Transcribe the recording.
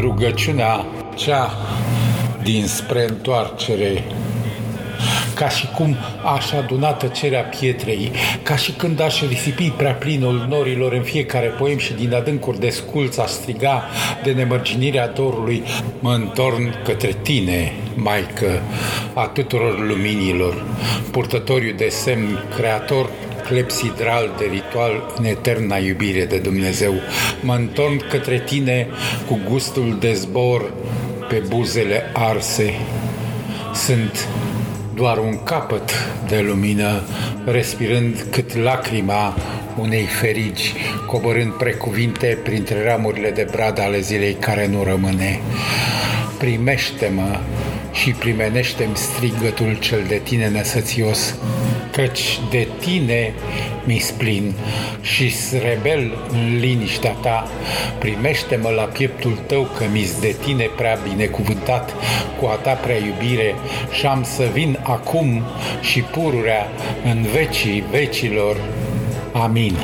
rugăciunea cea dinspre întoarcere ca și cum aș aduna tăcerea pietrei, ca și când aș risipi prea plinul norilor în fiecare poem și din adâncuri de sculț aș striga de nemărginirea dorului, mă întorn către tine, Maică, a tuturor luminilor, purtătoriu de semn, creator clepsidral de ritual în eterna iubire de Dumnezeu. Mă întorn către tine cu gustul de zbor pe buzele arse. Sunt doar un capăt de lumină, respirând cât lacrima unei ferigi, coborând precuvinte printre ramurile de brad ale zilei care nu rămâne. Primește-mă și primenește-mi strigătul cel de tine nesățios, căci de tine mi splin și rebel în liniștea ta. Primește-mă la pieptul tău că mi de tine prea binecuvântat cu a ta prea iubire și am să vin acum și pururea în vecii vecilor. Amin.